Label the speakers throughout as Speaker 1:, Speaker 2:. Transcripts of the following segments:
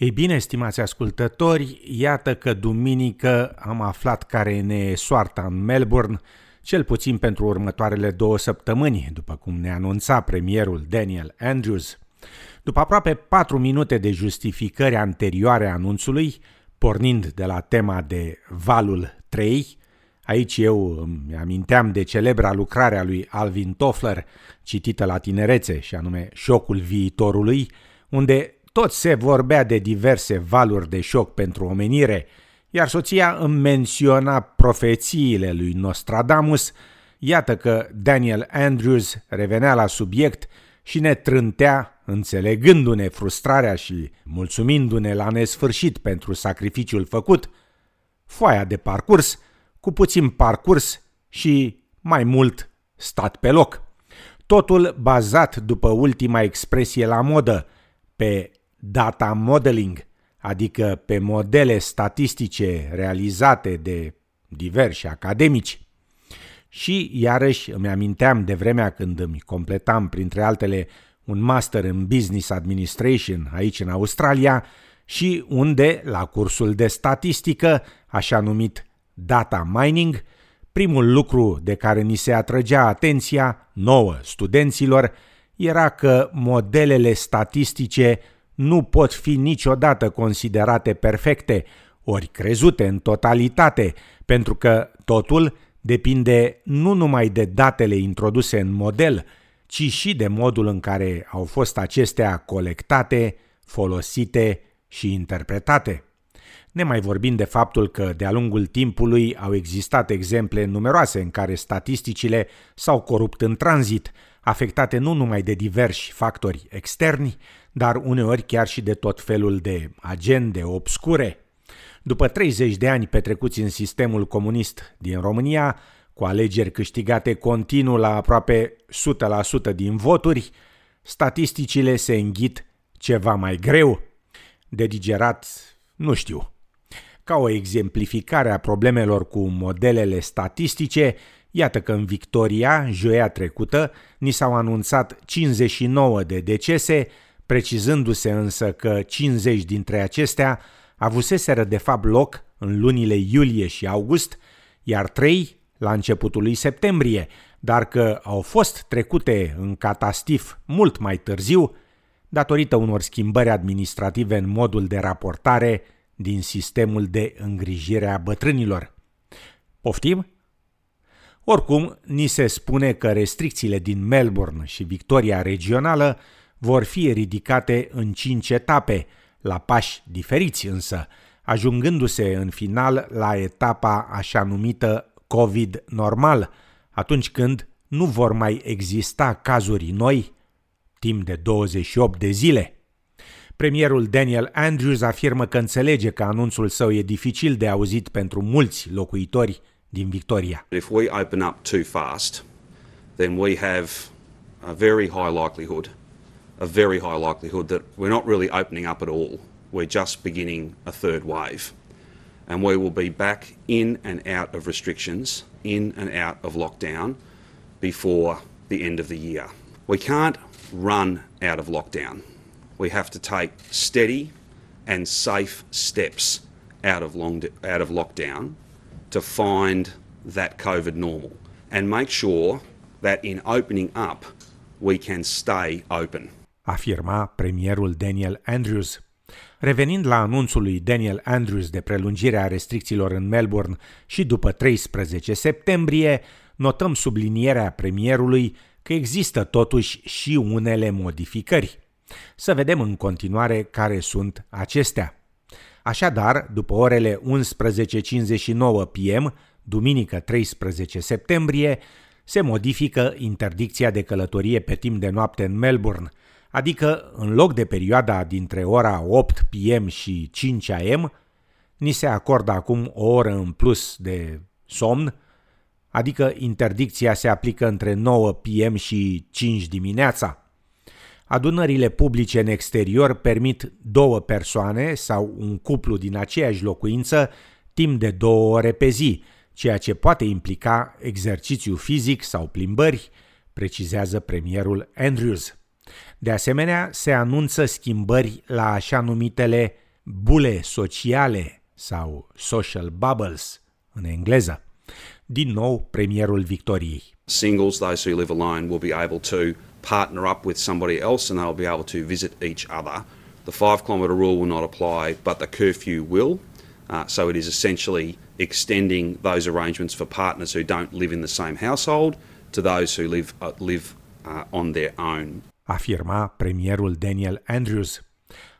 Speaker 1: Ei bine, stimați ascultători, iată că duminică am aflat care ne e soarta în Melbourne, cel puțin pentru următoarele două săptămâni, după cum ne anunța premierul Daniel Andrews. După aproape patru minute de justificări anterioare anunțului, pornind de la tema de valul 3, aici eu îmi aminteam de celebra lucrare a lui Alvin Toffler, citită la tinerețe, și anume Șocul viitorului, unde tot se vorbea de diverse valuri de șoc pentru omenire, iar soția îmi menționa profețiile lui Nostradamus, iată că Daniel Andrews revenea la subiect și ne trântea, înțelegându-ne frustrarea și mulțumindu-ne la nesfârșit pentru sacrificiul făcut, foaia de parcurs, cu puțin parcurs și mai mult stat pe loc. Totul bazat după ultima expresie la modă, pe data modeling, adică pe modele statistice realizate de diversi academici. Și iarăși îmi aminteam de vremea când îmi completam, printre altele, un master în Business Administration aici în Australia și unde, la cursul de statistică, așa numit data mining, primul lucru de care ni se atrăgea atenția nouă studenților era că modelele statistice nu pot fi niciodată considerate perfecte, ori crezute în totalitate, pentru că totul depinde nu numai de datele introduse în model, ci și de modul în care au fost acestea colectate, folosite și interpretate. Ne mai vorbim de faptul că de-a lungul timpului au existat exemple numeroase în care statisticile s-au corupt în tranzit, afectate nu numai de diversi factori externi, dar uneori chiar și de tot felul de agende obscure. După 30 de ani petrecuți în sistemul comunist din România, cu alegeri câștigate continuu la aproape 100% din voturi, statisticile se înghit ceva mai greu de digerat, nu știu. Ca o exemplificare a problemelor cu modelele statistice, iată că în Victoria, joia trecută, ni s-au anunțat 59 de decese, precizându-se însă că 50 dintre acestea avuseseră de fapt loc în lunile iulie și august, iar 3 la începutul lui septembrie, dar că au fost trecute în catastif mult mai târziu, datorită unor schimbări administrative în modul de raportare din sistemul de îngrijire a bătrânilor. Poftim? Oricum, ni se spune că restricțiile din Melbourne și Victoria regională vor fi ridicate în cinci etape, la pași diferiți însă, ajungându-se în final la etapa așa numită COVID normal, atunci când nu vor mai exista cazuri noi timp de 28 de zile. Premierul Daniel Andrews afirmă că înțelege că anunțul său e dificil de auzit pentru mulți locuitori din Victoria.
Speaker 2: If we open up too fast, then we have a very high likelihood a very high likelihood that we're not really opening up at all. We're just beginning a third wave. And we will be back in and out of restrictions, in and out of lockdown before the end of the year. We can't run out of lockdown. We have to take steady and safe steps out of, long, out of lockdown to find that COVID normal and make sure that in opening up, we can stay open.
Speaker 1: afirma premierul Daniel Andrews. Revenind la anunțul lui Daniel Andrews de prelungirea restricțiilor în Melbourne și după 13 septembrie, notăm sublinierea premierului că există totuși și unele modificări. Să vedem în continuare care sunt acestea. Așadar, după orele 11.59 PM, duminică 13 septembrie, se modifică interdicția de călătorie pe timp de noapte în Melbourne, adică în loc de perioada dintre ora 8 PM și 5 AM, ni se acordă acum o oră în plus de somn, adică interdicția se aplică între 9 PM și 5 dimineața. Adunările publice în exterior permit două persoane sau un cuplu din aceeași locuință timp de două ore pe zi, ceea ce poate implica exercițiu fizic sau plimbări, precizează premierul Andrews. De asemenea, se anunță schimbări la așa numitele bule sociale sau social bubbles în engleză. Din nou, premierul Victoriei.
Speaker 2: Singles, those who live alone, will be able to partner up with somebody else and they'll be able to visit each other. The five kilometre rule will not apply, but the curfew will. Uh, so it is essentially extending those arrangements for partners who don't live in the same household to those who live, uh, live uh, on their own.
Speaker 1: Afirma premierul Daniel Andrews.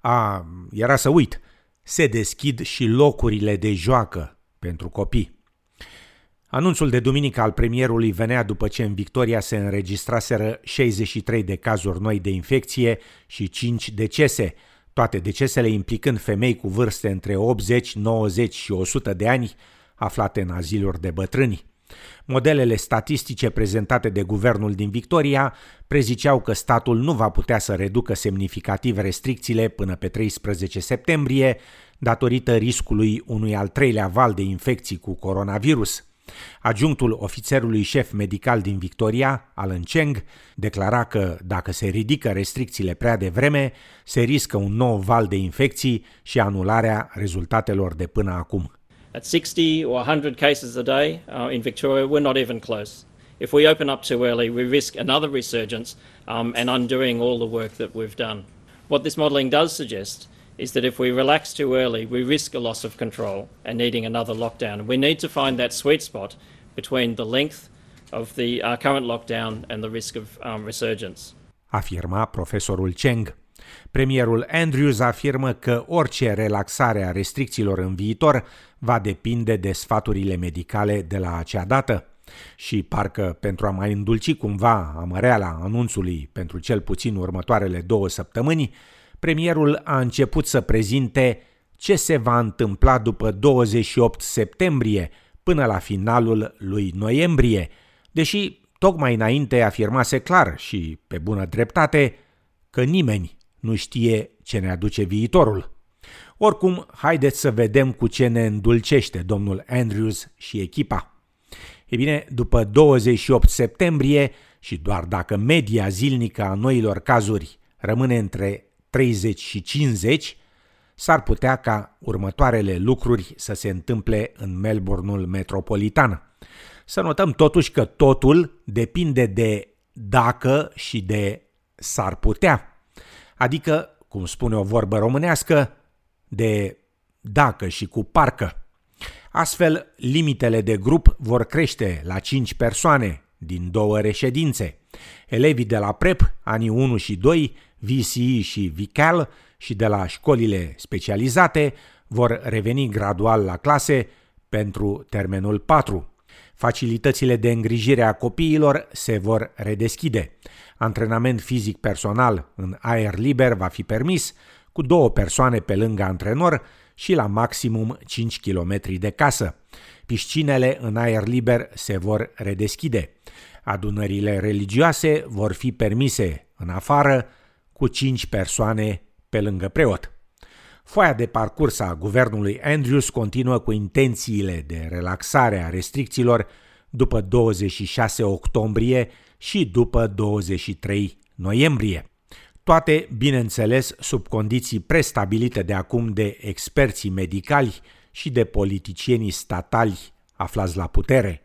Speaker 1: A, era să uit, se deschid și locurile de joacă pentru copii. Anunțul de duminică al premierului venea după ce în Victoria se înregistraseră 63 de cazuri noi de infecție și 5 decese, toate decesele implicând femei cu vârste între 80, 90 și 100 de ani aflate în aziluri de bătrâni. Modelele statistice prezentate de guvernul din Victoria preziceau că statul nu va putea să reducă semnificativ restricțiile până pe 13 septembrie, datorită riscului unui al treilea val de infecții cu coronavirus – Adjunctul ofițerului șef medical din Victoria, Alan Cheng, declara că dacă se ridică restricțiile prea devreme, se riscă un nou val de infecții și anularea rezultatelor de până acum.
Speaker 3: At 60 or 100 cases a day uh, in Victoria, we're not even close. If we open up too early, we risk another resurgence um, and undoing all the work that we've done. What this modelling does suggest is that if we relax too early, we risk a loss of control and needing another lockdown. We need to find that sweet spot between the length of the uh, current lockdown and the risk of um, resurgence.
Speaker 1: Afirma profesorul Cheng. Premierul Andrews afirmă că orice relaxare a restricțiilor în viitor va depinde de sfaturile medicale de la acea dată. Și parcă pentru a mai îndulci cumva amăreala anunțului pentru cel puțin următoarele două săptămâni, premierul a început să prezinte ce se va întâmpla după 28 septembrie până la finalul lui noiembrie, deși tocmai înainte afirmase clar și pe bună dreptate că nimeni nu știe ce ne aduce viitorul. Oricum, haideți să vedem cu ce ne îndulcește domnul Andrews și echipa. E bine, după 28 septembrie și doar dacă media zilnică a noilor cazuri rămâne între 30 și 50, s-ar putea ca următoarele lucruri să se întâmple în Melbourneul metropolitan. Să notăm totuși că totul depinde de dacă și de s-ar putea. Adică, cum spune o vorbă românească, de dacă și cu parcă. Astfel, limitele de grup vor crește la 5 persoane din două reședințe. Elevii de la PREP, anii 1 și 2, VCE și VCAL și de la școlile specializate vor reveni gradual la clase pentru termenul 4. Facilitățile de îngrijire a copiilor se vor redeschide. Antrenament fizic personal în aer liber va fi permis cu două persoane pe lângă antrenor și la maximum 5 km de casă. Piscinele în aer liber se vor redeschide. Adunările religioase vor fi permise în afară cu 5 persoane pe lângă preot. Foaia de parcurs a guvernului Andrews continuă cu intențiile de relaxare a restricțiilor după 26 octombrie și după 23 noiembrie. Toate, bineînțeles, sub condiții prestabilite de acum de experții medicali și de politicienii statali aflați la putere.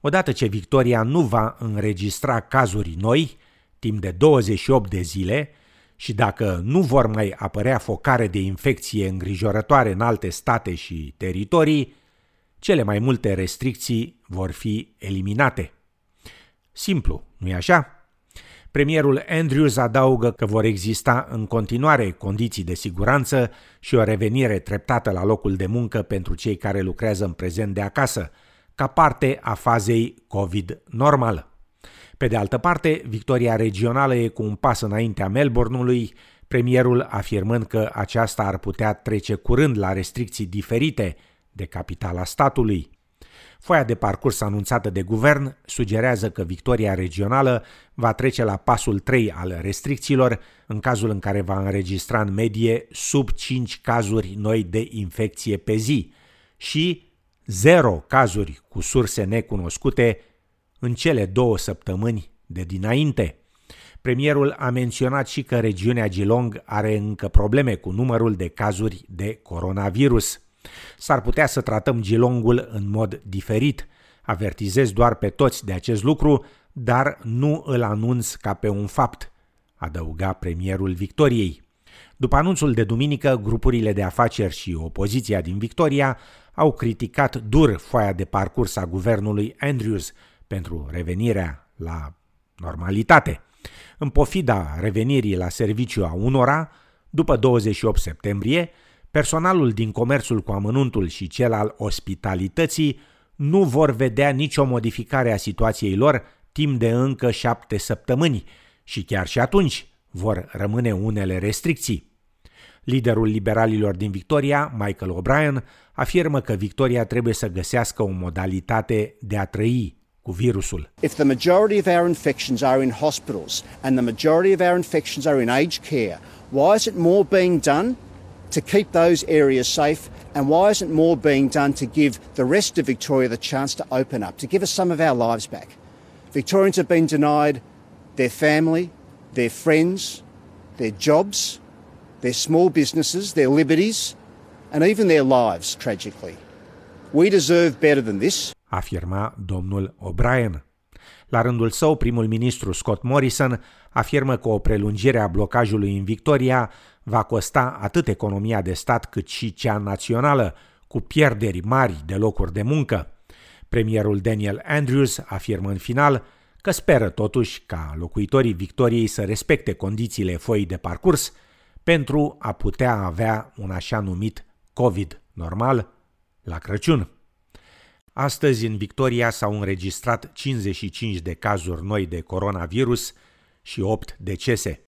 Speaker 1: Odată ce Victoria nu va înregistra cazuri noi, timp de 28 de zile, și dacă nu vor mai apărea focare de infecție îngrijorătoare în alte state și teritorii, cele mai multe restricții vor fi eliminate. Simplu, nu-i așa? Premierul Andrews adaugă că vor exista în continuare condiții de siguranță și o revenire treptată la locul de muncă pentru cei care lucrează în prezent de acasă, ca parte a fazei COVID normală. Pe de altă parte, victoria regională e cu un pas înaintea Melbourneului, premierul afirmând că aceasta ar putea trece curând la restricții diferite de capitala statului. Foaia de parcurs anunțată de guvern sugerează că victoria regională va trece la pasul 3 al restricțiilor în cazul în care va înregistra în medie sub 5 cazuri noi de infecție pe zi și 0 cazuri cu surse necunoscute în cele două săptămâni de dinainte. Premierul a menționat și că regiunea Geelong are încă probleme cu numărul de cazuri de coronavirus. S-ar putea să tratăm Geelongul în mod diferit. Avertizez doar pe toți de acest lucru, dar nu îl anunț ca pe un fapt, adăuga premierul Victoriei. După anunțul de duminică, grupurile de afaceri și opoziția din Victoria au criticat dur foaia de parcurs a guvernului Andrews pentru revenirea la normalitate. În pofida revenirii la serviciu a unora, după 28 septembrie, personalul din comerțul cu amănuntul și cel al ospitalității nu vor vedea nicio modificare a situației lor timp de încă șapte săptămâni și chiar și atunci vor rămâne unele restricții. Liderul liberalilor din Victoria, Michael O'Brien, afirmă că Victoria trebuie să găsească o modalitate de a trăi cu virusul.
Speaker 4: If the majority of our infections are in hospitals and the majority of our infections are in aged care, why is it more being done to keep those areas safe and why isn't more being done to give the rest of Victoria the chance to open up, to give us some of our lives back? Victorians have been denied their family, their friends, their jobs, their small businesses, their liberties, and even their lives, tragically. We deserve better than this.
Speaker 1: Afirma domnul O'Brien. La rândul său, primul ministru Scott Morrison afirmă că o prelungire a blocajului în Victoria va costa atât economia de stat cât și cea națională, cu pierderi mari de locuri de muncă. Premierul Daniel Andrews afirmă în final că speră totuși ca locuitorii Victoriei să respecte condițiile foii de parcurs pentru a putea avea un așa numit COVID normal la Crăciun. Astăzi în Victoria s-au înregistrat 55 de cazuri noi de coronavirus și 8 decese.